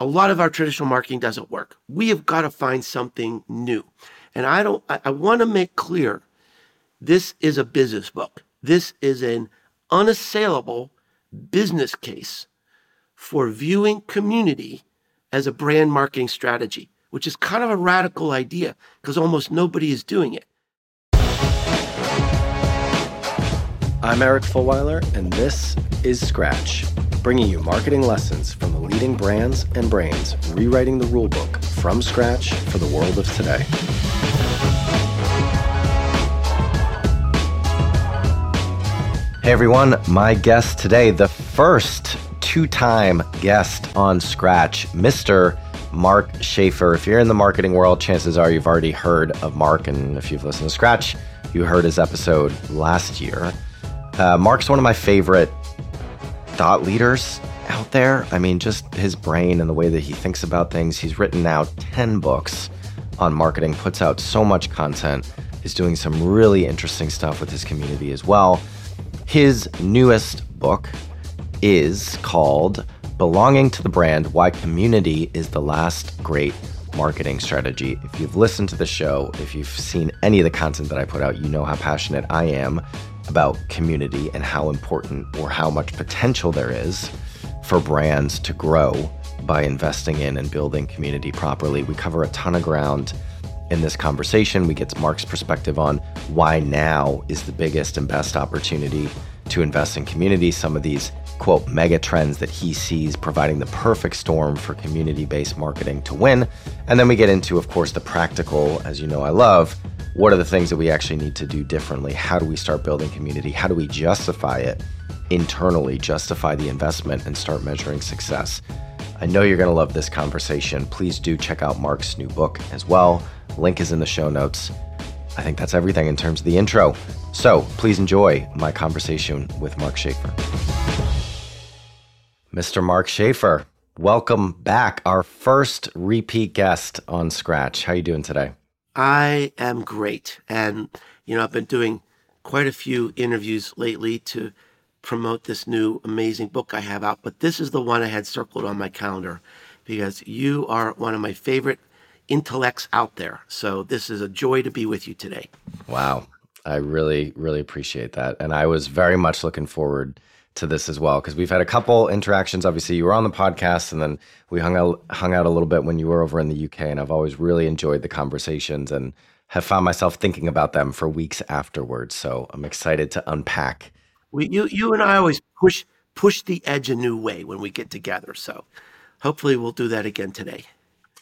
a lot of our traditional marketing doesn't work. We have got to find something new. And I don't, I, I want to make clear this is a business book. This is an unassailable business case for viewing community as a brand marketing strategy, which is kind of a radical idea because almost nobody is doing it. I'm Eric Fulwiler, and this is Scratch, bringing you marketing lessons from the leading brands and brains rewriting the rulebook from scratch for the world of today. Hey everyone, my guest today, the first two time guest on Scratch, Mr. Mark Schaefer. If you're in the marketing world, chances are you've already heard of Mark. And if you've listened to Scratch, you heard his episode last year. Uh, Mark's one of my favorite thought leaders out there. I mean, just his brain and the way that he thinks about things. He's written now 10 books on marketing, puts out so much content, is doing some really interesting stuff with his community as well. His newest book, is called Belonging to the Brand Why Community is the Last Great Marketing Strategy. If you've listened to the show, if you've seen any of the content that I put out, you know how passionate I am about community and how important or how much potential there is for brands to grow by investing in and building community properly. We cover a ton of ground in this conversation. We get Mark's perspective on why now is the biggest and best opportunity to invest in community. Some of these quote mega trends that he sees providing the perfect storm for community based marketing to win. And then we get into, of course, the practical, as you know, I love. What are the things that we actually need to do differently? How do we start building community? How do we justify it internally, justify the investment, and start measuring success? I know you're going to love this conversation. Please do check out Mark's new book as well. Link is in the show notes. I think that's everything in terms of the intro. So please enjoy my conversation with Mark Schaefer. Mr. Mark Schaefer, welcome back. Our first repeat guest on Scratch. How are you doing today? I am great. And, you know, I've been doing quite a few interviews lately to promote this new amazing book I have out, but this is the one I had circled on my calendar because you are one of my favorite intellects out there. So this is a joy to be with you today. Wow. I really, really appreciate that. And I was very much looking forward to this as well because we've had a couple interactions. Obviously, you were on the podcast, and then we hung out hung out a little bit when you were over in the UK. And I've always really enjoyed the conversations and have found myself thinking about them for weeks afterwards. So I'm excited to unpack. We, you, you and I always push push the edge a new way when we get together. So hopefully, we'll do that again today.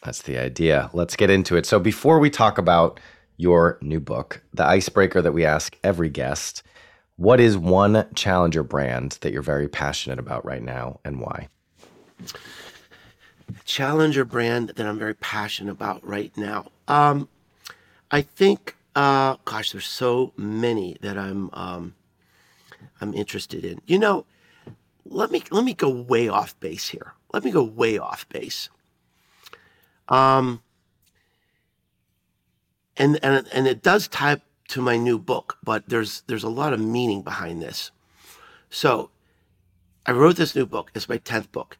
That's the idea. Let's get into it. So before we talk about your new book, the icebreaker that we ask every guest what is one challenger brand that you're very passionate about right now and why? Challenger brand that I'm very passionate about right now. Um, I think, uh, gosh, there's so many that I'm um, I'm interested in. You know, let me let me go way off base here. Let me go way off base. Um, and and and it does tie to my new book, but there's there's a lot of meaning behind this. So, I wrote this new book. It's my 10th book.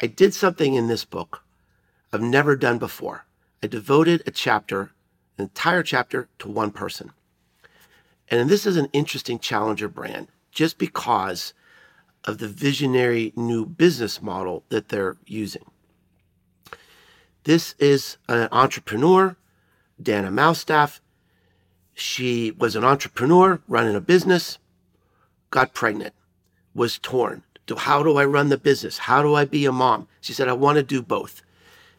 I did something in this book I've never done before. I devoted a chapter, an entire chapter to one person. And this is an interesting challenger brand just because of the visionary new business model that they're using. This is an entrepreneur, Dana Malstaff, she was an entrepreneur running a business, got pregnant, was torn. How do I run the business? How do I be a mom? She said, I want to do both.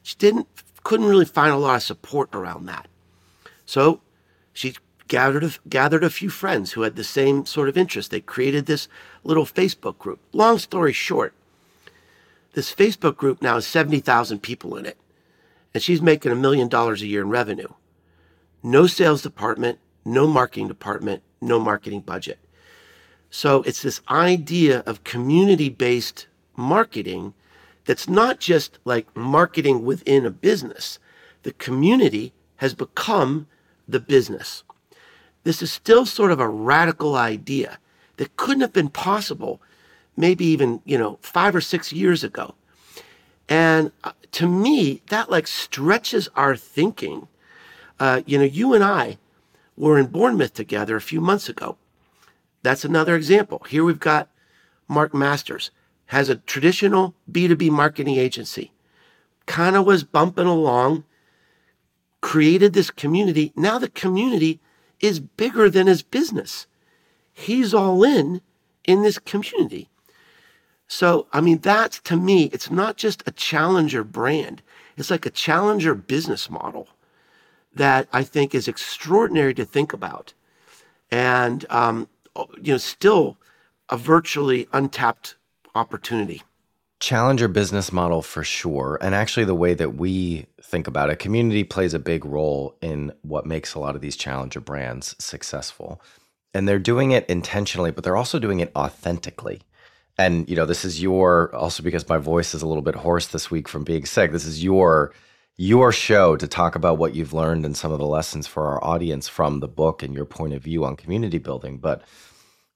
She didn't, couldn't really find a lot of support around that. So she gathered a, gathered a few friends who had the same sort of interest. They created this little Facebook group. Long story short, this Facebook group now has 70,000 people in it, and she's making a million dollars a year in revenue. No sales department, no marketing department, no marketing budget. So it's this idea of community based marketing that's not just like marketing within a business. The community has become the business. This is still sort of a radical idea that couldn't have been possible maybe even, you know, 5 or 6 years ago. And uh, to me, that like stretches our thinking. Uh, you know, you and I were in Bournemouth together a few months ago. That's another example. Here we've got Mark Masters, has a traditional B2B marketing agency, kind of was bumping along, created this community. Now the community is bigger than his business. He's all in in this community. So, I mean, that's to me, it's not just a challenger brand, it's like a challenger business model that I think is extraordinary to think about. And, um, you know, still a virtually untapped opportunity. Challenger business model for sure. And actually, the way that we think about it, community plays a big role in what makes a lot of these challenger brands successful. And they're doing it intentionally, but they're also doing it authentically. And, you know, this is your, also because my voice is a little bit hoarse this week from being sick, this is your your show to talk about what you've learned and some of the lessons for our audience from the book and your point of view on community building. But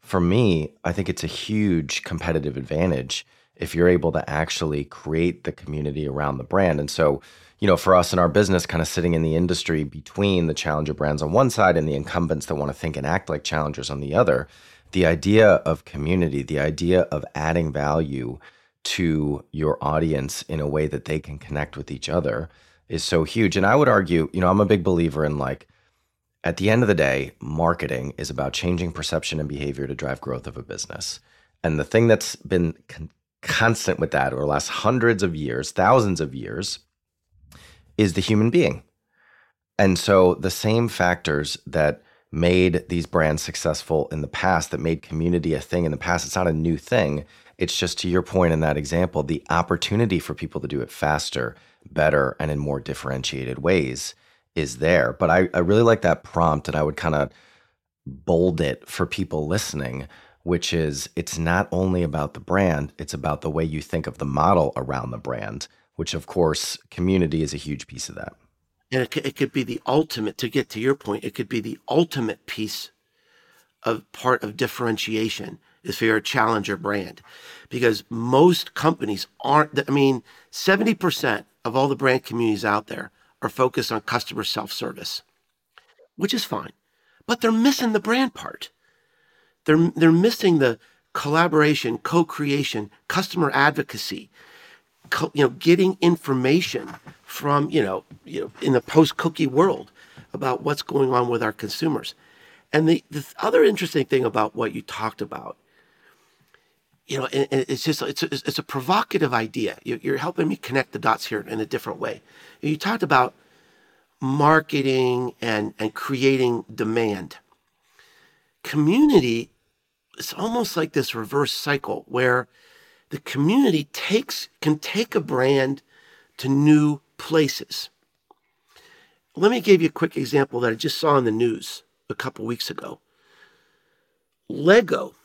for me, I think it's a huge competitive advantage if you're able to actually create the community around the brand. And so, you know, for us in our business, kind of sitting in the industry between the challenger brands on one side and the incumbents that want to think and act like challengers on the other, the idea of community, the idea of adding value to your audience in a way that they can connect with each other is so huge. And I would argue, you know, I'm a big believer in like, at the end of the day, marketing is about changing perception and behavior to drive growth of a business. And the thing that's been con- constant with that over the last hundreds of years, thousands of years, is the human being. And so the same factors that made these brands successful in the past, that made community a thing in the past, it's not a new thing. It's just to your point in that example, the opportunity for people to do it faster, better, and in more differentiated ways is there. But I, I really like that prompt, and I would kind of bold it for people listening, which is it's not only about the brand, it's about the way you think of the model around the brand, which of course, community is a huge piece of that. And it it could be the ultimate, to get to your point, it could be the ultimate piece of part of differentiation is for your challenger brand. Because most companies aren't, I mean, 70% of all the brand communities out there are focused on customer self service, which is fine. But they're missing the brand part. They're, they're missing the collaboration, co creation, customer advocacy, co, you know, getting information from, you know, you know in the post cookie world about what's going on with our consumers. And the, the other interesting thing about what you talked about, you know, and, and it's just it's a, it's a provocative idea. You're, helping me connect the dots here in a different way. You talked about marketing and and creating demand. Community it's almost like this reverse cycle where the community takes can take a brand to new places. Let me give you a quick example that I just saw in the news a couple weeks ago. Lego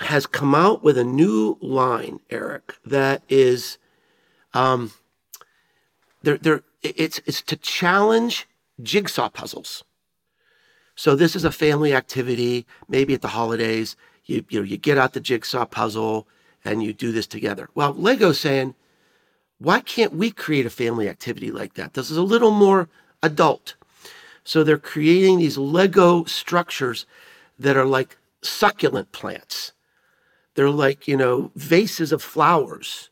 has come out with a new line, Eric, that is um they're, they're, it's, it's to challenge jigsaw puzzles. So this is a family activity, maybe at the holidays, you, you know, you get out the jigsaw puzzle and you do this together. Well, Lego's saying, why can't we create a family activity like that? This is a little more adult. So they're creating these Lego structures that are like succulent plants. They're like, you know, vases of flowers.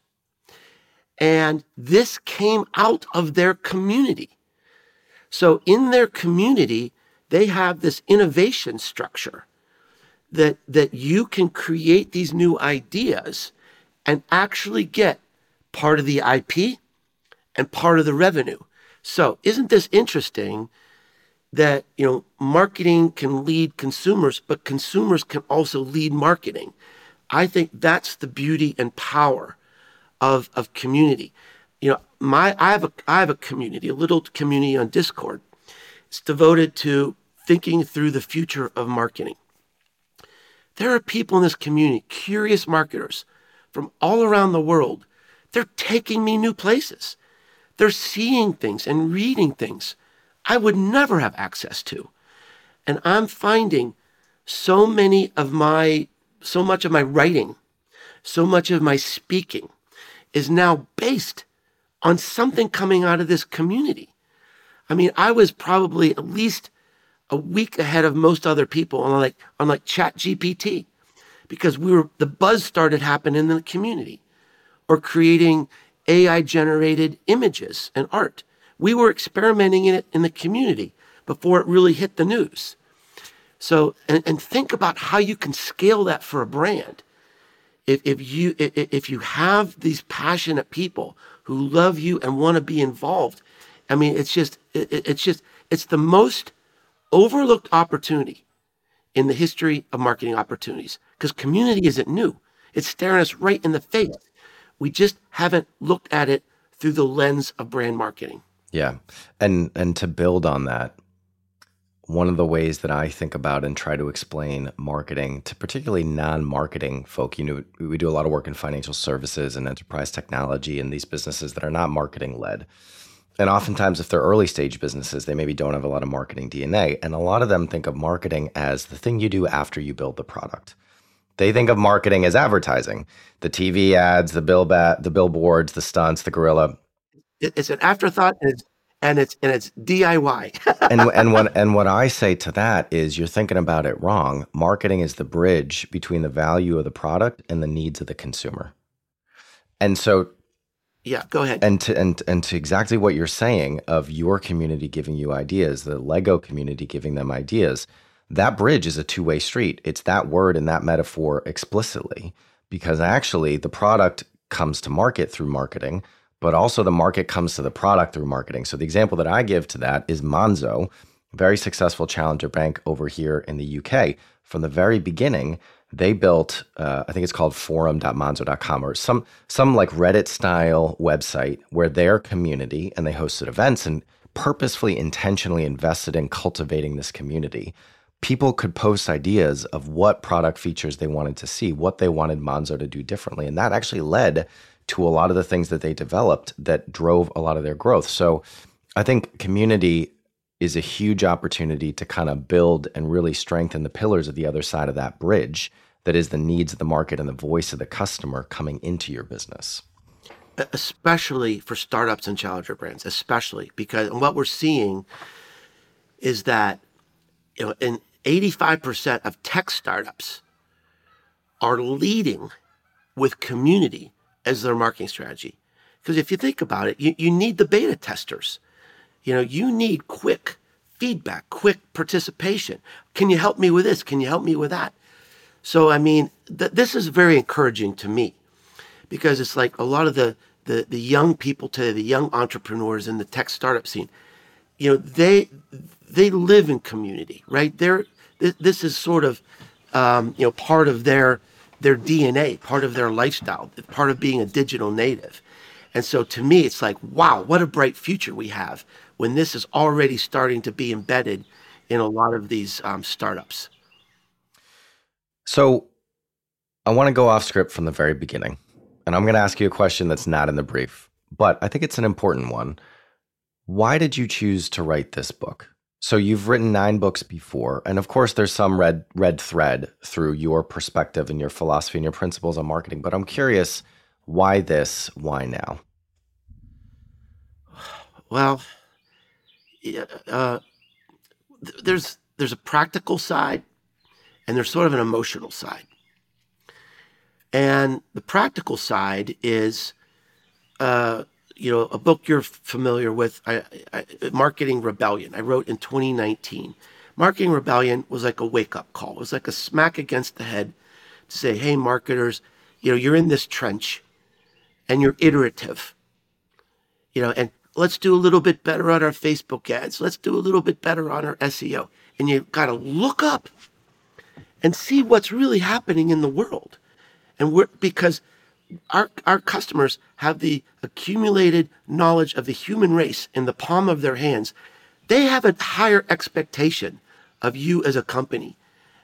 And this came out of their community. So in their community, they have this innovation structure that, that you can create these new ideas and actually get part of the IP and part of the revenue. So isn't this interesting that you know marketing can lead consumers, but consumers can also lead marketing? I think that's the beauty and power of, of community. You know, my I have a I have a community, a little community on Discord. It's devoted to thinking through the future of marketing. There are people in this community, curious marketers from all around the world. They're taking me new places. They're seeing things and reading things I would never have access to. And I'm finding so many of my, so much of my writing, so much of my speaking is now based on something coming out of this community. I mean, I was probably at least a week ahead of most other people on like on like Chat GPT because we were the buzz started happening in the community or creating AI generated images and art. We were experimenting in it in the community before it really hit the news. So, and, and think about how you can scale that for a brand. If, if you if you have these passionate people who love you and want to be involved, I mean, it's just it, it's just it's the most overlooked opportunity in the history of marketing opportunities because community isn't new. It's staring us right in the face. We just haven't looked at it through the lens of brand marketing. Yeah. And and to build on that, one of the ways that I think about and try to explain marketing to particularly non-marketing folk, you know, we do a lot of work in financial services and enterprise technology and these businesses that are not marketing led. And oftentimes, if they're early stage businesses, they maybe don't have a lot of marketing DNA. And a lot of them think of marketing as the thing you do after you build the product. They think of marketing as advertising, the TV ads, the bill the billboards, the stunts, the guerrilla. It's an afterthought, and it's and it's and it's DIY. and and what and what I say to that is you're thinking about it wrong. Marketing is the bridge between the value of the product and the needs of the consumer. And so yeah, go ahead. And to and and to exactly what you're saying of your community giving you ideas, the Lego community giving them ideas that bridge is a two way street. It's that word and that metaphor explicitly, because actually the product comes to market through marketing, but also the market comes to the product through marketing. So the example that I give to that is Monzo, very successful challenger bank over here in the UK. From the very beginning, they built, uh, I think it's called forum.monzo.com or some some like Reddit style website where their community and they hosted events and purposefully, intentionally invested in cultivating this community people could post ideas of what product features they wanted to see, what they wanted Monzo to do differently. And that actually led to a lot of the things that they developed that drove a lot of their growth. So I think community is a huge opportunity to kind of build and really strengthen the pillars of the other side of that bridge that is the needs of the market and the voice of the customer coming into your business especially for startups and challenger brands especially because what we're seeing is that you know in 85% of tech startups are leading with community as their marketing strategy. Because if you think about it, you, you need the beta testers. You know, you need quick feedback, quick participation. Can you help me with this? Can you help me with that? So, I mean, th- this is very encouraging to me because it's like a lot of the, the, the young people today, the young entrepreneurs in the tech startup scene, you know, they they live in community, right? They're this is sort of um, you know part of their their DNA, part of their lifestyle, part of being a digital native. And so to me, it's like, wow, what a bright future we have when this is already starting to be embedded in a lot of these um, startups. So I want to go off script from the very beginning. And I'm going to ask you a question that's not in the brief, but I think it's an important one. Why did you choose to write this book? So you've written nine books before, and of course, there's some red red thread through your perspective and your philosophy and your principles on marketing. But I'm curious, why this? Why now? Well, uh, there's there's a practical side, and there's sort of an emotional side. And the practical side is, uh, you know, a book you're familiar with, I, I, Marketing Rebellion. I wrote in 2019. Marketing Rebellion was like a wake up call. It was like a smack against the head to say, hey, marketers, you know, you're in this trench and you're iterative. You know, and let's do a little bit better on our Facebook ads. Let's do a little bit better on our SEO. And you've got to look up and see what's really happening in the world. And we're because our, our customers have the accumulated knowledge of the human race in the palm of their hands. They have a higher expectation of you as a company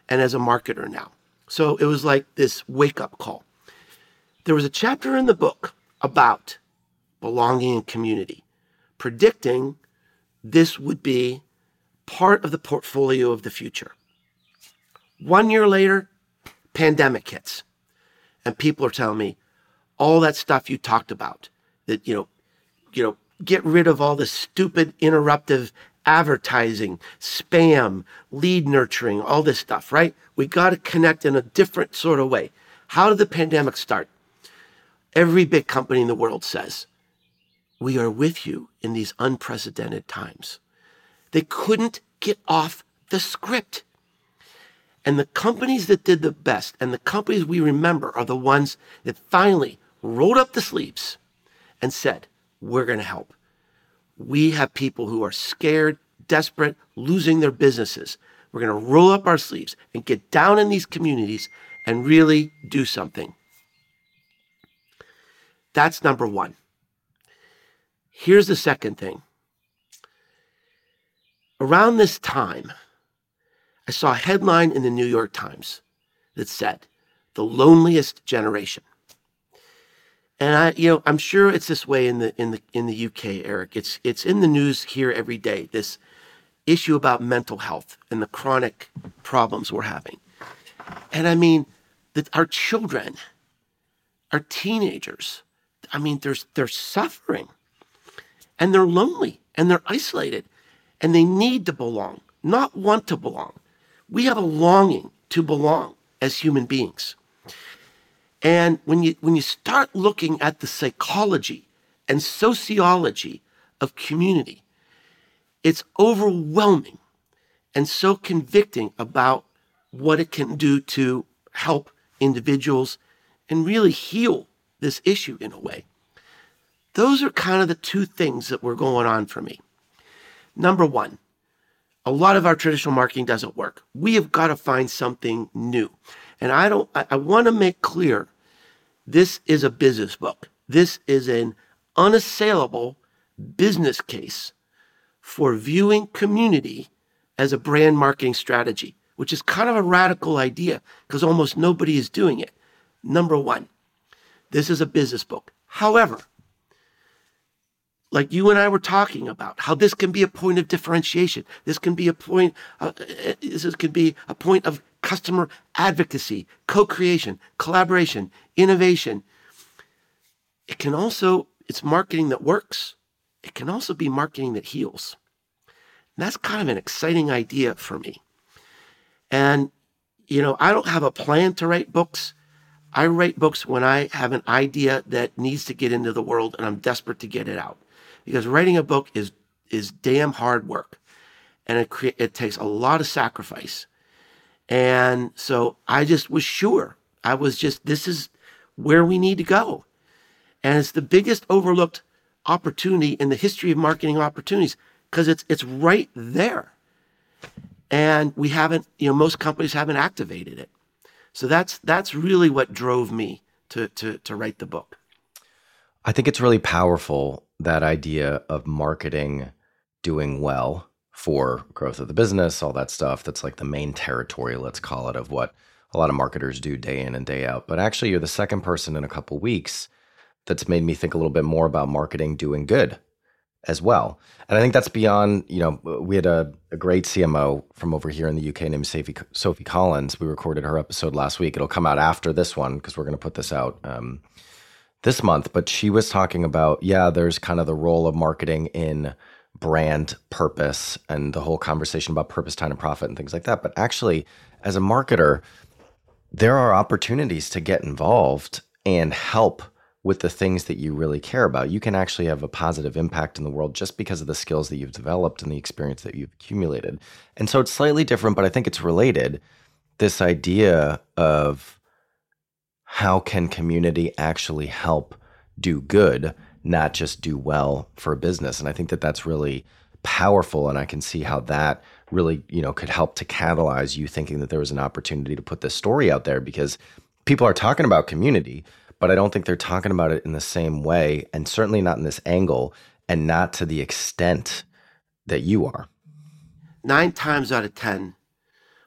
and as a marketer now. So it was like this wake up call. There was a chapter in the book about belonging and community, predicting this would be part of the portfolio of the future. One year later, pandemic hits, and people are telling me, all that stuff you talked about. That you know, you know, get rid of all the stupid interruptive advertising, spam, lead nurturing, all this stuff, right? We got to connect in a different sort of way. How did the pandemic start? Every big company in the world says, We are with you in these unprecedented times. They couldn't get off the script. And the companies that did the best and the companies we remember are the ones that finally rolled up the sleeves and said, We're going to help. We have people who are scared, desperate, losing their businesses. We're going to roll up our sleeves and get down in these communities and really do something. That's number one. Here's the second thing. Around this time, I saw a headline in the New York Times that said, the loneliest generation. And I, you know, I'm sure it's this way in the in the in the UK, Eric. It's it's in the news here every day. This issue about mental health and the chronic problems we're having. And I mean, that our children, our teenagers, I mean, there's they're suffering and they're lonely and they're isolated and they need to belong, not want to belong. We have a longing to belong as human beings. And when you when you start looking at the psychology and sociology of community, it's overwhelming and so convicting about what it can do to help individuals and really heal this issue in a way. Those are kind of the two things that were going on for me. Number one, a lot of our traditional marketing doesn't work. We have got to find something new. And I don't, I, I want to make clear this is a business book. This is an unassailable business case for viewing community as a brand marketing strategy, which is kind of a radical idea because almost nobody is doing it. Number one, this is a business book. However, like you and I were talking about, how this can be a point of differentiation. This can be a point. Uh, uh, this can be a point of customer advocacy, co-creation, collaboration, innovation. It can also. It's marketing that works. It can also be marketing that heals. And that's kind of an exciting idea for me. And you know, I don't have a plan to write books. I write books when I have an idea that needs to get into the world and I'm desperate to get it out because writing a book is is damn hard work and it cre- it takes a lot of sacrifice and so i just was sure. I was just this is where we need to go. And it's the biggest overlooked opportunity in the history of marketing opportunities because it's it's right there. And we haven't you know most companies haven't activated it. So that's that's really what drove me to to to write the book. I think it's really powerful that idea of marketing doing well for growth of the business, all that stuff. That's like the main territory, let's call it, of what a lot of marketers do day in and day out. But actually, you're the second person in a couple weeks that's made me think a little bit more about marketing doing good as well. And I think that's beyond, you know, we had a, a great CMO from over here in the UK named Sophie, Sophie Collins. We recorded her episode last week. It'll come out after this one because we're going to put this out um, this month, but she was talking about, yeah, there's kind of the role of marketing in brand purpose and the whole conversation about purpose, time, and profit and things like that. But actually, as a marketer, there are opportunities to get involved and help with the things that you really care about. You can actually have a positive impact in the world just because of the skills that you've developed and the experience that you've accumulated. And so it's slightly different, but I think it's related. This idea of how can community actually help do good, not just do well for a business? And I think that that's really powerful. And I can see how that really, you know, could help to catalyze you thinking that there was an opportunity to put this story out there because people are talking about community, but I don't think they're talking about it in the same way, and certainly not in this angle, and not to the extent that you are. Nine times out of 10,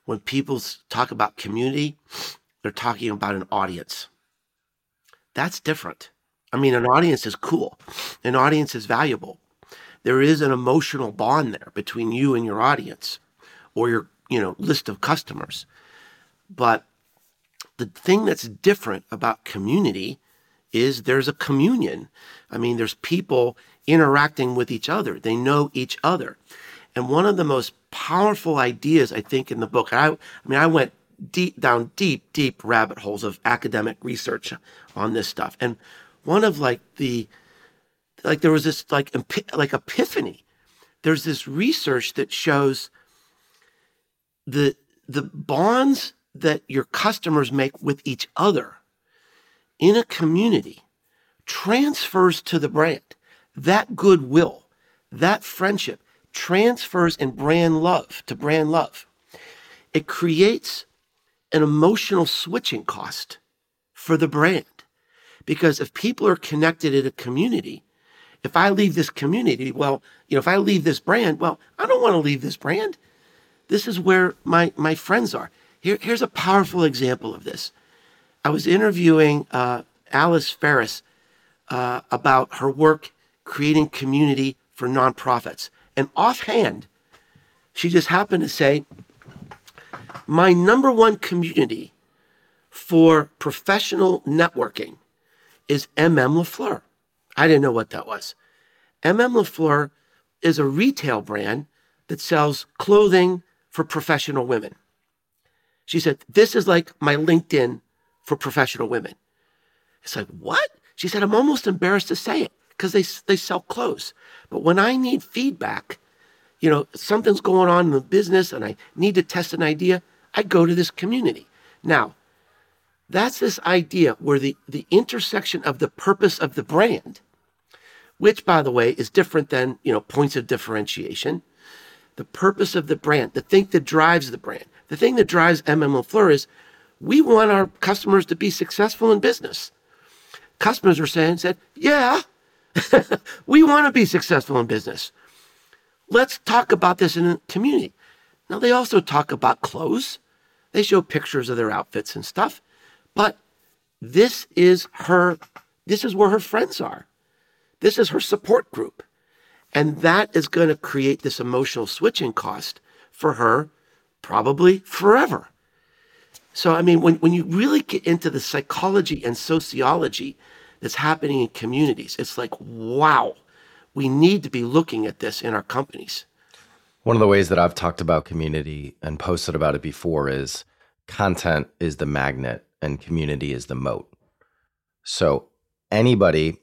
when people talk about community, they're talking about an audience. That's different. I mean, an audience is cool, an audience is valuable. There is an emotional bond there between you and your audience or your, you know, list of customers. But the thing that's different about community is there's a communion. I mean, there's people interacting with each other. They know each other. And one of the most powerful ideas I think in the book, I, I mean, I went deep down deep, deep rabbit holes of academic research on this stuff. And one of like the, like there was this like, like epiphany. There's this research that shows the, the bonds that your customers make with each other in a community transfers to the brand. That goodwill, that friendship transfers in brand love to brand love. It creates an emotional switching cost for the brand. Because if people are connected in a community, if I leave this community, well, you know, if I leave this brand, well, I don't want to leave this brand. This is where my, my friends are. Here, here's a powerful example of this. I was interviewing uh, Alice Ferris uh, about her work creating community for nonprofits. And offhand, she just happened to say, My number one community for professional networking is MM LaFleur. I didn't know what that was. MM LaFleur is a retail brand that sells clothing for professional women. She said, This is like my LinkedIn for professional women. It's like, what? She said, I'm almost embarrassed to say it because they, they sell clothes. But when I need feedback, you know, something's going on in the business and I need to test an idea, I go to this community. Now, that's this idea where the, the intersection of the purpose of the brand, which by the way is different than, you know, points of differentiation, the purpose of the brand, the thing that drives the brand, the thing that drives MM LaFleur is we want our customers to be successful in business. Customers are saying, said, yeah, we want to be successful in business. Let's talk about this in the community. Now, they also talk about clothes. They show pictures of their outfits and stuff. But this is her, this is where her friends are. This is her support group. And that is going to create this emotional switching cost for her probably forever. So, I mean, when, when you really get into the psychology and sociology that's happening in communities, it's like, wow, we need to be looking at this in our companies. One of the ways that I've talked about community and posted about it before is content is the magnet and community is the moat. So anybody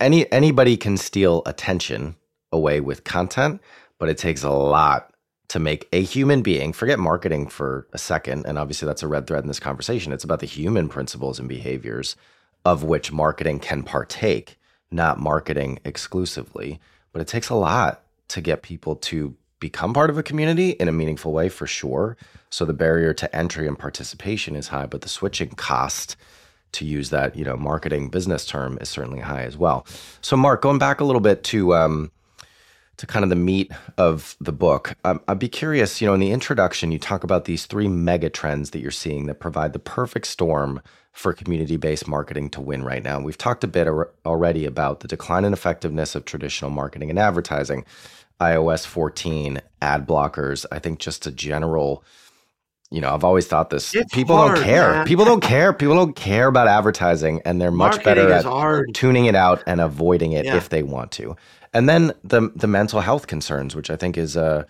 any anybody can steal attention away with content, but it takes a lot to make a human being forget marketing for a second and obviously that's a red thread in this conversation it's about the human principles and behaviors of which marketing can partake not marketing exclusively but it takes a lot to get people to become part of a community in a meaningful way for sure so the barrier to entry and participation is high but the switching cost to use that you know marketing business term is certainly high as well so mark going back a little bit to um, to kind of the meat of the book, um, I'd be curious. You know, in the introduction, you talk about these three mega trends that you're seeing that provide the perfect storm for community based marketing to win right now. We've talked a bit ar- already about the decline in effectiveness of traditional marketing and advertising, iOS 14, ad blockers. I think just a general you know, I've always thought this. It's people hard, don't care. man. People don't care. People don't care about advertising, and they're much Marketing better at hard. tuning it out and avoiding it Yeah. if they want to. And then the the mental health concerns, which I think is a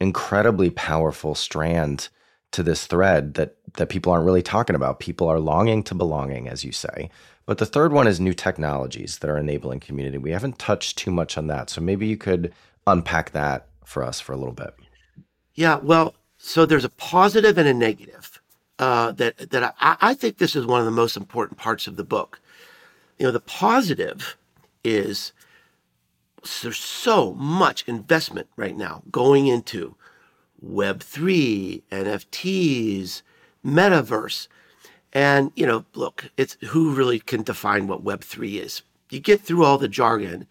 incredibly powerful strand to this thread that that people aren't really talking about. People are longing to belonging, as you say. But the third one is new technologies that are enabling community. We haven't touched too much on that, so maybe you could unpack that for us for a little bit. Yeah, well, so there's a positive and a negative. Uh, that that I, I think this is one of the most important parts of the book. You know, the positive is there's so much investment right now going into Web three, NFTs, metaverse, and you know, look, it's who really can define what Web three is. You get through all the jargon,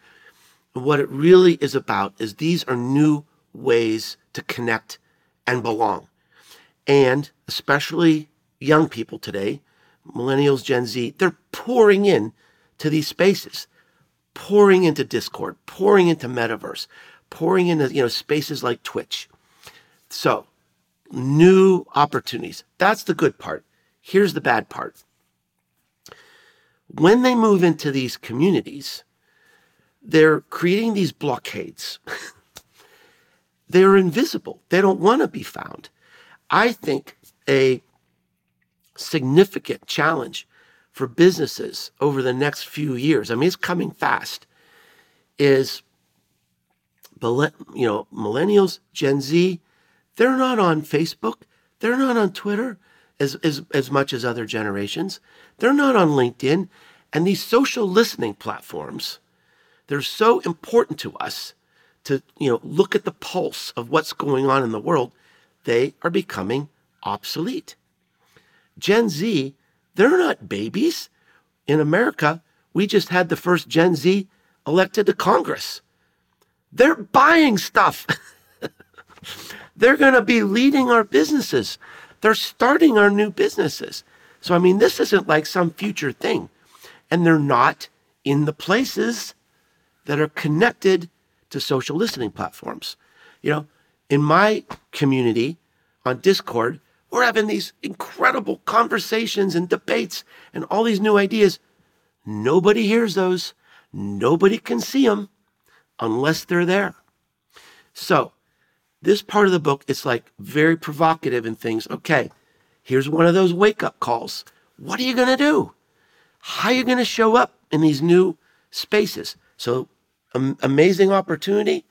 what it really is about is these are new ways to connect and belong. And especially young people today, millennials, Gen Z, they're pouring in to these spaces, pouring into Discord, pouring into metaverse, pouring into you know spaces like Twitch. So, new opportunities. That's the good part. Here's the bad part. when they move into these communities, they're creating these blockades. they're invisible. They don't want to be found. I think a significant challenge for businesses over the next few years, I mean, it's coming fast, is you know, millennials, Gen Z, they're not on Facebook, they're not on Twitter as, as, as much as other generations. They're not on LinkedIn. And these social listening platforms, they're so important to us to, you know, look at the pulse of what's going on in the world. They are becoming obsolete. Gen Z, they're not babies. In America, we just had the first Gen Z elected to Congress. They're buying stuff. they're going to be leading our businesses. They're starting our new businesses. So, I mean, this isn't like some future thing. And they're not in the places that are connected to social listening platforms. You know, in my community on Discord, we're having these incredible conversations and debates and all these new ideas. Nobody hears those. Nobody can see them unless they're there. So, this part of the book is like very provocative and things. Okay, here's one of those wake up calls. What are you going to do? How are you going to show up in these new spaces? So, amazing opportunity,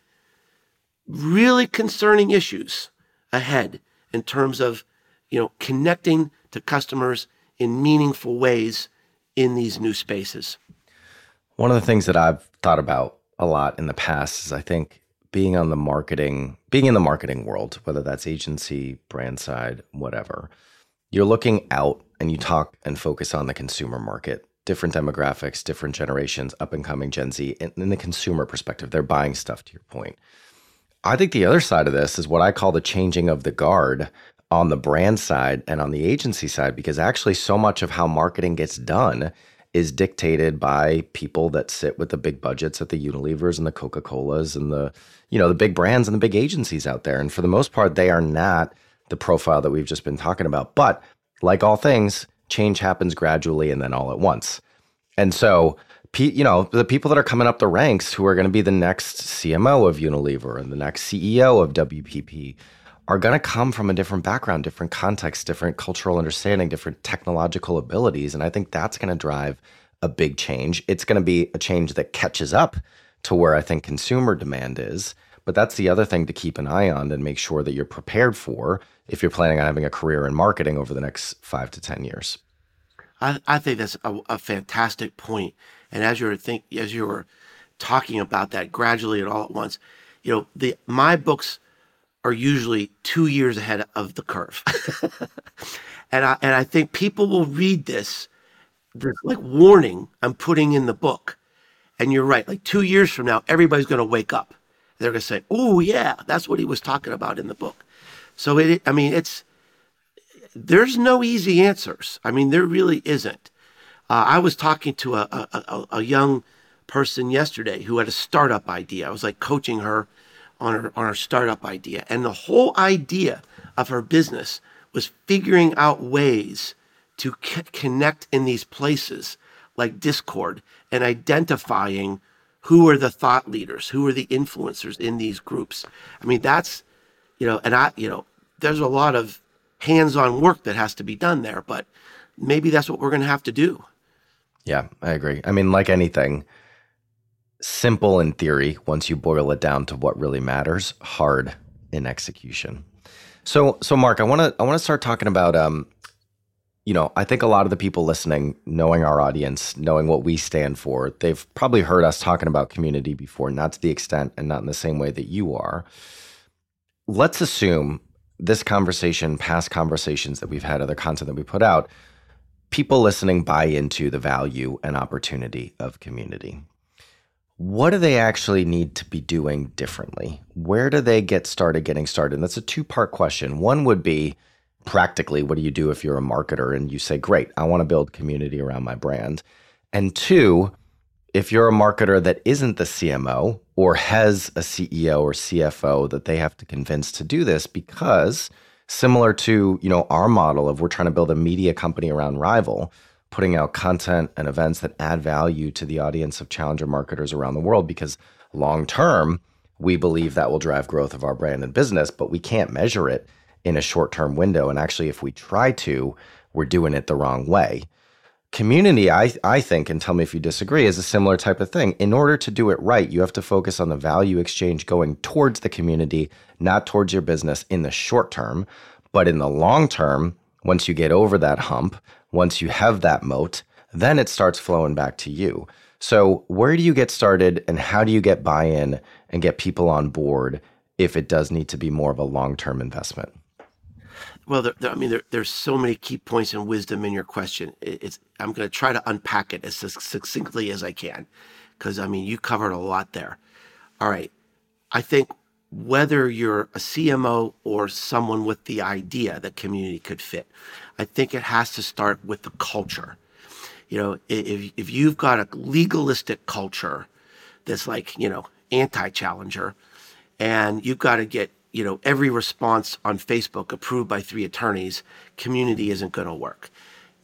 really concerning issues ahead in terms of, you know, connecting to customers in meaningful ways in these new spaces. One of the things that I've thought about a lot in the past is I think being on the marketing, being in the marketing world, whether that's agency, brand side, whatever, you're looking out and you talk and focus on the consumer market, different demographics, different generations, up and coming Gen Z, and in the consumer perspective, they're buying stuff to your point. I think the other side of this is what I call the changing of the guard on the brand side and on the agency side, because actually so much of how marketing gets done is dictated by people that sit with the big budgets at the Unilevers and the Coca-Colas and the, you know, the big brands and the big agencies out there. And for the most part, they are not the profile that we've just been talking about. But like all things, change happens gradually and then all at once. And so, you know, the people that are coming up the ranks who are going to be the next CMO of Unilever and the next CEO of WPP are going to come from a different background, different context, different cultural understanding, different technological abilities. And I think that's going to drive a big change. It's going to be a change that catches up to where I think consumer demand is. But that's the other thing to keep an eye on and make sure that you're prepared for if you're planning on having a career in marketing over the next five to 10 years. I, I think that's a, a fantastic point. And as you were think as you were talking about that gradually and all at once, you know, the my books are usually two years ahead of the curve. and I and I think people will read this, this like warning I'm putting in the book. And you're right, like two years from now, everybody's gonna wake up. They're gonna say, Oh yeah, that's what he was talking about in the book. So it I mean it's there's no easy answers. I mean, there really isn't. Uh, I was talking to a, a, a, a young person yesterday who had a startup idea. I was like coaching her on her, on her startup idea. And the whole idea of her business was figuring out ways to c- connect in these places like Discord and identifying who are the thought leaders, who are the influencers in these groups. I mean, that's, you know, and I, you know, there's a lot of hands on work that has to be done there, but maybe that's what we're going to have to do. Yeah, I agree. I mean, like anything, simple in theory once you boil it down to what really matters, hard in execution. So, so Mark, I want to I want to start talking about um, you know, I think a lot of the people listening, knowing our audience, knowing what we stand for, they've probably heard us talking about community before, not to the extent and not in the same way that you are. Let's assume this conversation, past conversations that we've had, other content that we put out, people listening buy into the value and opportunity of community what do they actually need to be doing differently? Where do they get started getting started? And that's a two part question. One would be practically, what do you do if you're a marketer and you say, great, I want to build community around my brand? And two, if you're a marketer that isn't the CMO or has a CEO or CFO that they have to convince to do this because similar to, you know, our model of we're trying to build a media company around rival, putting out content and events that add value to the audience of challenger marketers around the world because long term, we believe that will drive growth of our brand and business, but we can't measure it in a short term window. And actually, if we try to, we're doing it the wrong way. Community, I, I think, and tell me if you disagree, is a similar type of thing. In order to do it right, you have to focus on the value exchange going towards the community, not towards your business in the short term. But in the long term, once you get over that hump, once you have that moat, then it starts flowing back to you. So, where do you get started and how do you get buy in and get people on board if it does need to be more of a long term investment? Well, there, there, I mean, there, there's so many key points and wisdom in your question. It, it's I'm going to try to unpack it as succinctly as I can, because I mean, you covered a lot there. All right, I think whether you're a CMO or someone with the idea that community could fit, I think it has to start with the culture. You know, if if you've got a legalistic culture that's like you know anti-challenger, and you've got to get you know, every response on Facebook approved by three attorneys, community isn't going to work.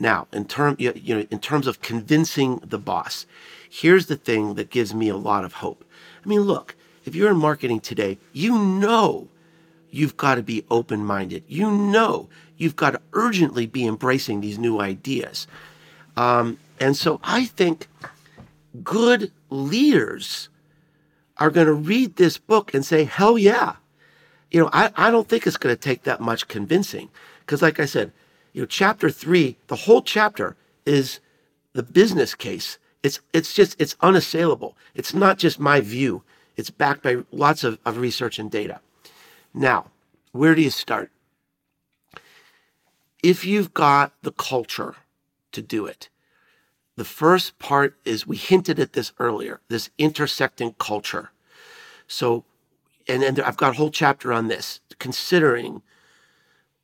Now, in term, you know, in terms of convincing the boss, here's the thing that gives me a lot of hope. I mean, look, if you're in marketing today, you know you've got to be open minded. You know you've got to urgently be embracing these new ideas. Um, and so I think good leaders are going to read this book and say, hell yeah, you know, I, I don't think it's going to take that much convincing. Because, like I said, you know, chapter three, the whole chapter is the business case. It's, it's just, it's unassailable. It's not just my view, it's backed by lots of, of research and data. Now, where do you start? If you've got the culture to do it, the first part is we hinted at this earlier this intersecting culture. So and then I've got a whole chapter on this, considering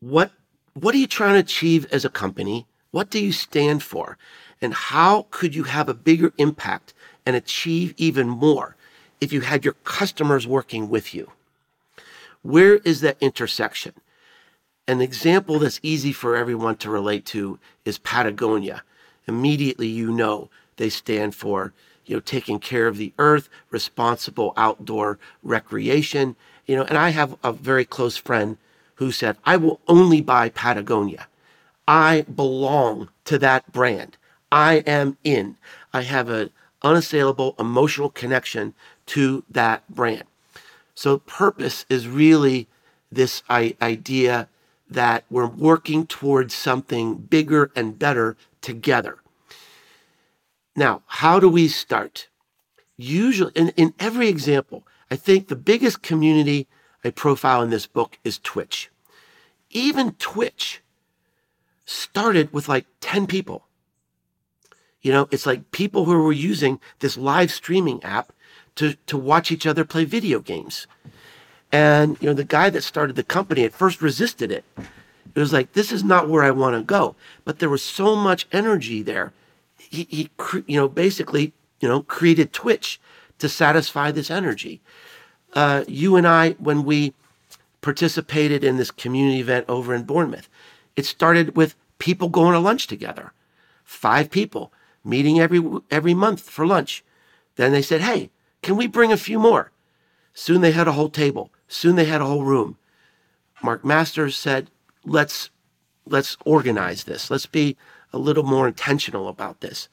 what what are you trying to achieve as a company? What do you stand for? And how could you have a bigger impact and achieve even more if you had your customers working with you? Where is that intersection? An example that's easy for everyone to relate to is Patagonia. Immediately, you know they stand for you know, taking care of the earth, responsible outdoor recreation. You know, and I have a very close friend who said, I will only buy Patagonia. I belong to that brand. I am in. I have an unassailable emotional connection to that brand. So, purpose is really this idea that we're working towards something bigger and better together. Now, how do we start? Usually, in, in every example, I think the biggest community I profile in this book is Twitch. Even Twitch started with like 10 people. You know, it's like people who were using this live streaming app to, to watch each other play video games. And, you know, the guy that started the company at first resisted it. It was like, this is not where I want to go. But there was so much energy there he, he you know, basically, you know, created Twitch to satisfy this energy. Uh, you and I, when we participated in this community event over in Bournemouth, it started with people going to lunch together, five people meeting every every month for lunch. Then they said, "Hey, can we bring a few more?" Soon they had a whole table. Soon they had a whole room. Mark Masters said, "Let's let's organize this. Let's be a little more intentional about this.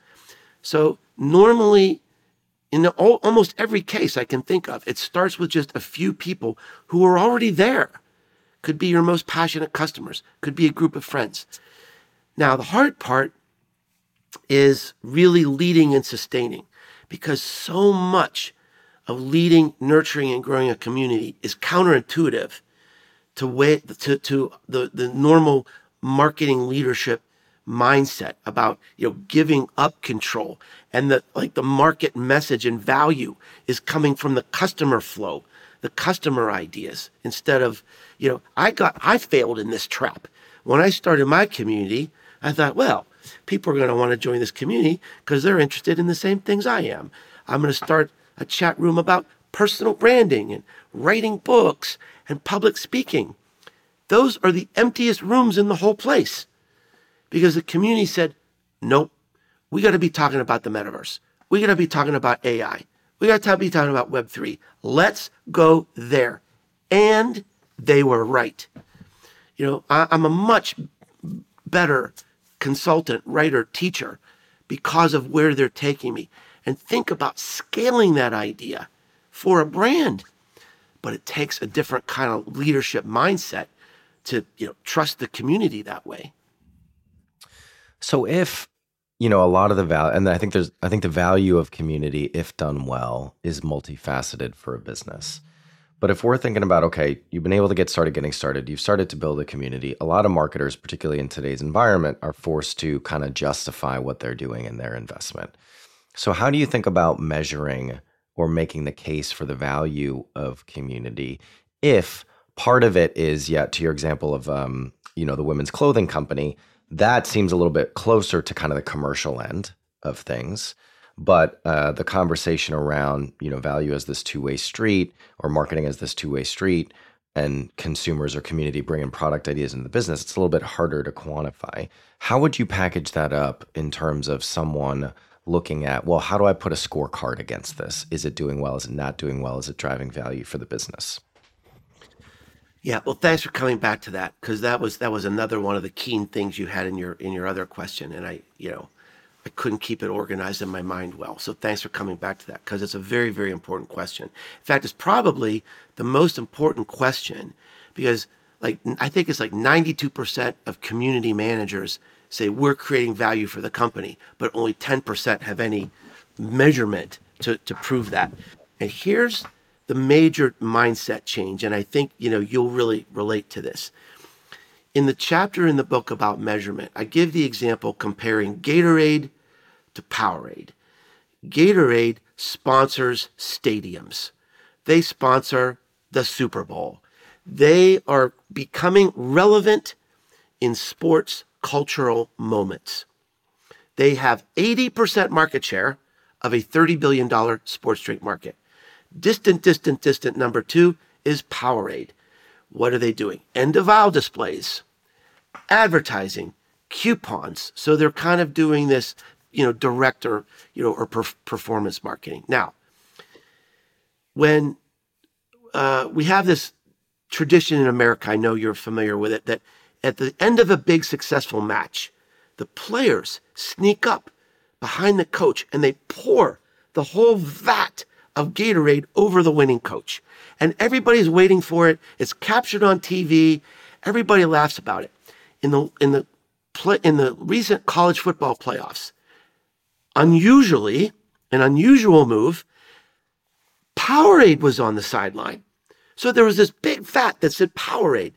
So normally, in almost every case I can think of, it starts with just a few people who are already there. Could be your most passionate customers, could be a group of friends. Now, the hard part is really leading and sustaining because so much of leading, nurturing, and growing a community is counterintuitive to, way, to, to the, the normal marketing leadership mindset about you know giving up control and the like the market message and value is coming from the customer flow the customer ideas instead of you know i got i failed in this trap. When i started my community i thought well people are going to want to join this community because they're interested in the same things i am. I'm going to start a chat room about personal branding and writing books and public speaking. Those are the emptiest rooms in the whole place because the community said, nope, we got to be talking about the metaverse. We got to be talking about AI. We got to be talking about Web3. Let's go there. And they were right. You know, I, I'm a much better consultant, writer, teacher because of where they're taking me. And think about scaling that idea for a brand. But it takes a different kind of leadership mindset to, you know, trust the community that way. So if you know a lot of the value and i think there's i think the value of community if done well is multifaceted for a business. But if we're thinking about okay you've been able to get started getting started you've started to build a community a lot of marketers particularly in today's environment are forced to kind of justify what they're doing in their investment. So how do you think about measuring or making the case for the value of community if part of it is yet to your example of um, you know the women's clothing company that seems a little bit closer to kind of the commercial end of things. But uh, the conversation around you know value as this two way street or marketing as this two way street and consumers or community bringing product ideas into the business, it's a little bit harder to quantify. How would you package that up in terms of someone looking at, well, how do I put a scorecard against this? Is it doing well? Is it not doing well? Is it driving value for the business? Yeah, well, thanks for coming back to that because that was that was another one of the keen things you had in your in your other question, and I, you know, I couldn't keep it organized in my mind well. So thanks for coming back to that because it's a very very important question. In fact, it's probably the most important question because like I think it's like 92% of community managers say we're creating value for the company, but only 10% have any measurement to, to prove that. And here's the major mindset change. And I think, you know, you'll really relate to this. In the chapter in the book about measurement, I give the example comparing Gatorade to Powerade. Gatorade sponsors stadiums. They sponsor the Super Bowl. They are becoming relevant in sports cultural moments. They have 80% market share of a $30 billion sports drink market. Distant, distant, distant number two is Powerade. What are they doing? End of aisle displays, advertising, coupons. So they're kind of doing this, you know, direct or, you know, or per- performance marketing. Now, when uh, we have this tradition in America, I know you're familiar with it, that at the end of a big successful match, the players sneak up behind the coach and they pour the whole vat of Gatorade over the winning coach. And everybody's waiting for it. It's captured on TV. Everybody laughs about it. In the in the play, in the recent college football playoffs, unusually, an unusual move, Powerade was on the sideline. So there was this big fat that said Powerade.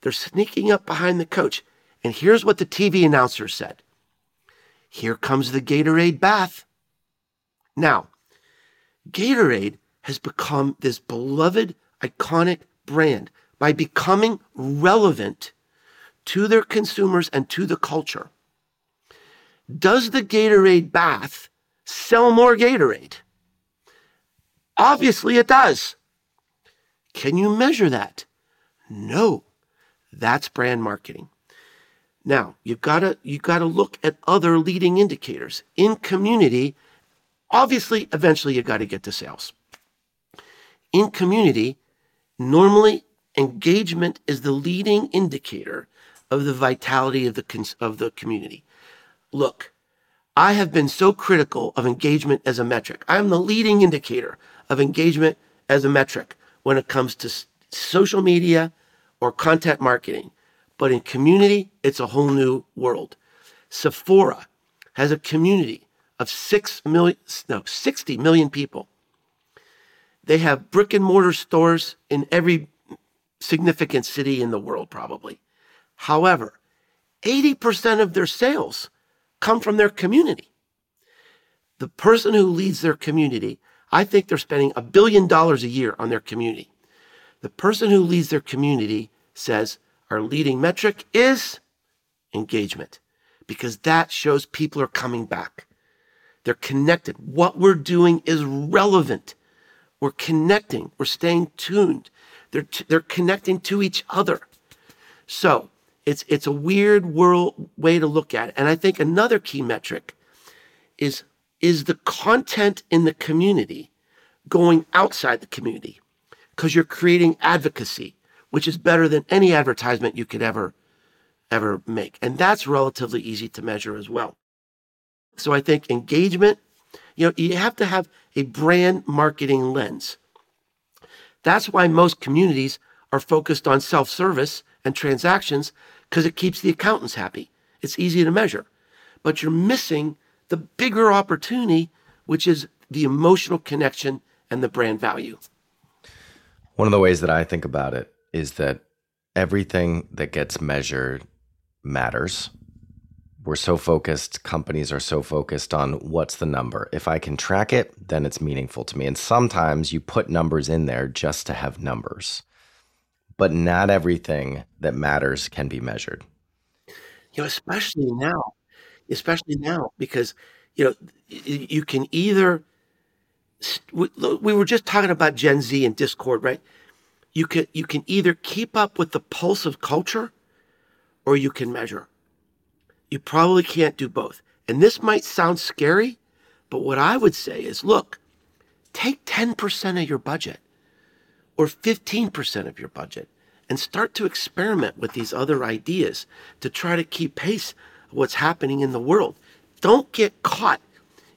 They're sneaking up behind the coach. And here's what the TV announcer said. Here comes the Gatorade bath. Now, Gatorade has become this beloved, iconic brand by becoming relevant to their consumers and to the culture. Does the Gatorade bath sell more Gatorade? Obviously, it does. Can you measure that? No. That's brand marketing. Now, you've got to you got to look at other leading indicators. In community, Obviously, eventually you got to get to sales. In community, normally engagement is the leading indicator of the vitality of the, of the community. Look, I have been so critical of engagement as a metric. I am the leading indicator of engagement as a metric when it comes to social media or content marketing. But in community, it's a whole new world. Sephora has a community of 6 million, no, 60 million people. They have brick and mortar stores in every significant city in the world, probably. However, 80% of their sales come from their community. The person who leads their community, I think they're spending a billion dollars a year on their community. The person who leads their community says, our leading metric is engagement because that shows people are coming back. They're connected. What we're doing is relevant. We're connecting. We're staying tuned. They're, t- they're connecting to each other. So it's, it's a weird world way to look at it. And I think another key metric is is the content in the community going outside the community because you're creating advocacy, which is better than any advertisement you could ever ever make. And that's relatively easy to measure as well. So I think engagement, you know, you have to have a brand marketing lens. That's why most communities are focused on self-service and transactions because it keeps the accountants happy. It's easy to measure. But you're missing the bigger opportunity, which is the emotional connection and the brand value. One of the ways that I think about it is that everything that gets measured matters. We're so focused, companies are so focused on what's the number. If I can track it, then it's meaningful to me. And sometimes you put numbers in there just to have numbers. But not everything that matters can be measured. You know, especially now, especially now, because, you know, you can either, we were just talking about Gen Z and Discord, right? You can, you can either keep up with the pulse of culture or you can measure. You probably can't do both. And this might sound scary, but what I would say is look, take 10% of your budget or 15% of your budget and start to experiment with these other ideas to try to keep pace of what's happening in the world. Don't get caught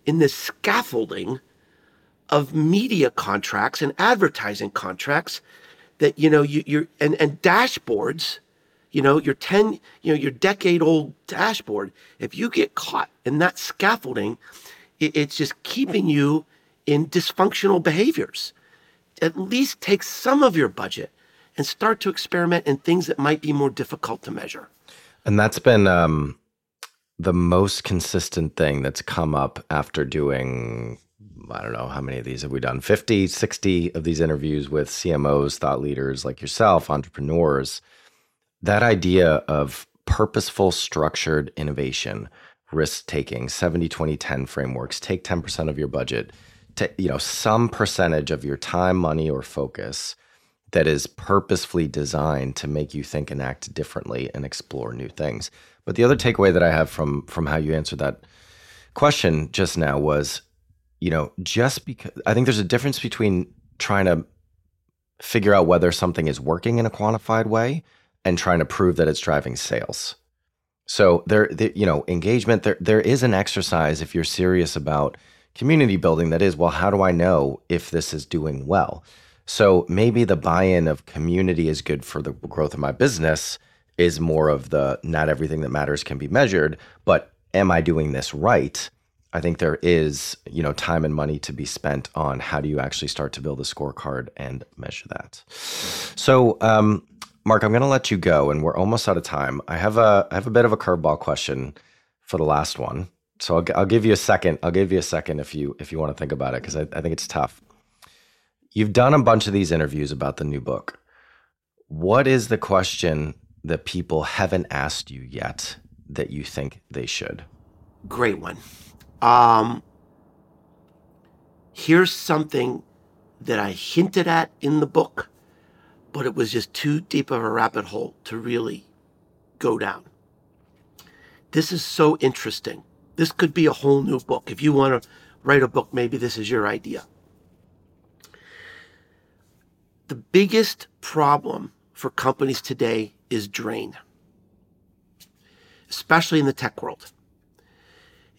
in this scaffolding of media contracts and advertising contracts that you know you, you're and, and dashboards you know, your 10, you know, your decade old dashboard, if you get caught in that scaffolding, it, it's just keeping you in dysfunctional behaviors. At least take some of your budget and start to experiment in things that might be more difficult to measure. And that's been um, the most consistent thing that's come up after doing I don't know how many of these have we done 50, 60 of these interviews with CMOs, thought leaders like yourself, entrepreneurs that idea of purposeful, structured innovation, risk taking, 70 20 10 frameworks, take 10% of your budget, to, you know, some percentage of your time, money, or focus that is purposefully designed to make you think and act differently and explore new things. But the other takeaway that I have from from how you answered that question just now was, you know, just because I think there's a difference between trying to figure out whether something is working in a quantified way and trying to prove that it's driving sales. So there, you know, engagement. There, there is an exercise if you're serious about community building. That is, well, how do I know if this is doing well? So maybe the buy-in of community is good for the growth of my business. Is more of the not everything that matters can be measured, but am I doing this right? I think there is, you know, time and money to be spent on how do you actually start to build a scorecard and measure that. So, um, Mark, I'm going to let you go, and we're almost out of time. I have a I have a bit of a curveball question for the last one, so I'll, I'll give you a second. I'll give you a second if you if you want to think about it because I, I think it's tough. You've done a bunch of these interviews about the new book. What is the question that people haven't asked you yet that you think they should? Great one. Um, here's something that I hinted at in the book but it was just too deep of a rabbit hole to really go down. This is so interesting. This could be a whole new book. If you want to write a book, maybe this is your idea. The biggest problem for companies today is drain, especially in the tech world,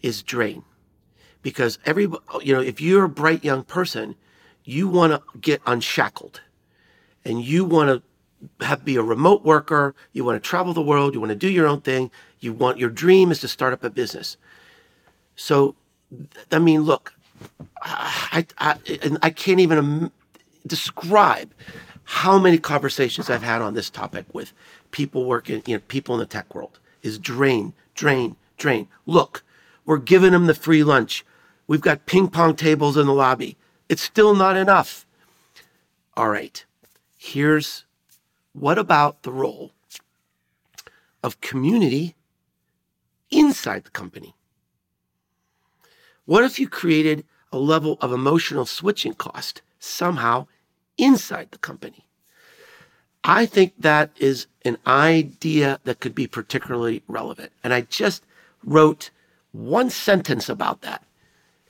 is drain. Because every, you know, if you're a bright young person, you want to get unshackled and you want to have be a remote worker, you want to travel the world, you want to do your own thing, you want your dream is to start up a business. So, I mean, look, I I, I can't even describe how many conversations I've had on this topic with people working, you know, people in the tech world is drain, drain, drain. Look, we're giving them the free lunch. We've got ping pong tables in the lobby. It's still not enough. All right here's what about the role of community inside the company? What if you created a level of emotional switching cost somehow inside the company? I think that is an idea that could be particularly relevant. And I just wrote one sentence about that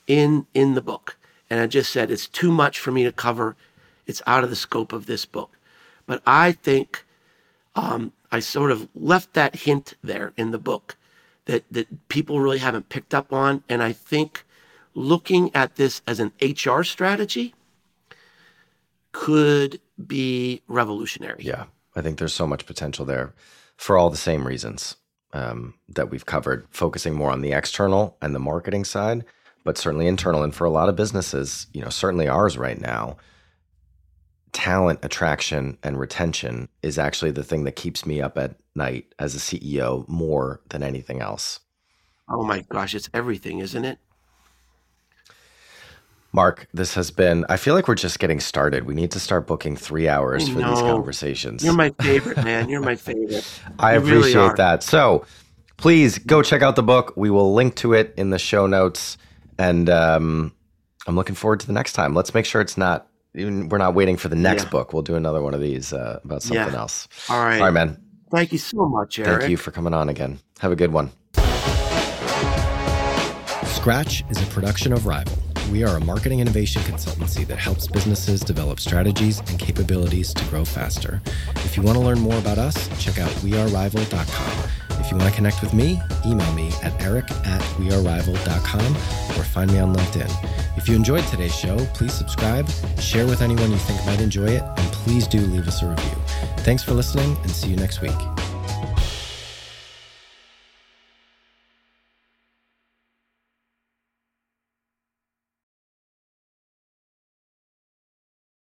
in in the book. And I just said it's too much for me to cover. It's out of the scope of this book. But I think um, I sort of left that hint there in the book that that people really haven't picked up on. And I think looking at this as an HR strategy could be revolutionary. Yeah, I think there's so much potential there for all the same reasons um, that we've covered, focusing more on the external and the marketing side, but certainly internal. And for a lot of businesses, you know, certainly ours right now, talent attraction and retention is actually the thing that keeps me up at night as a CEO more than anything else. Oh my gosh, it's everything, isn't it? Mark, this has been, I feel like we're just getting started. We need to start booking three hours for these conversations. You're my favorite, man. You're my favorite. I You appreciate really that. So please go check out the book. We will link to it in the show notes. And um, I'm looking forward to the next time. Let's make sure it's not, even, we're not waiting for the next Yeah. book. We'll do another one of these uh, about something Yeah. else. All right. All right, man. Thank you so much, Eric. Thank you for coming on again. Have a good one. Scratch is a production of Rival. We are a marketing innovation consultancy that helps businesses develop strategies and capabilities to grow faster. If you want to learn more about us, check out wearerival.com. If you want to connect with me, email me at eric at wearerival.com or find me on LinkedIn. If you enjoyed today's show, please subscribe, share with anyone you think might enjoy it, and please do leave us a review. Thanks for listening and see you next week.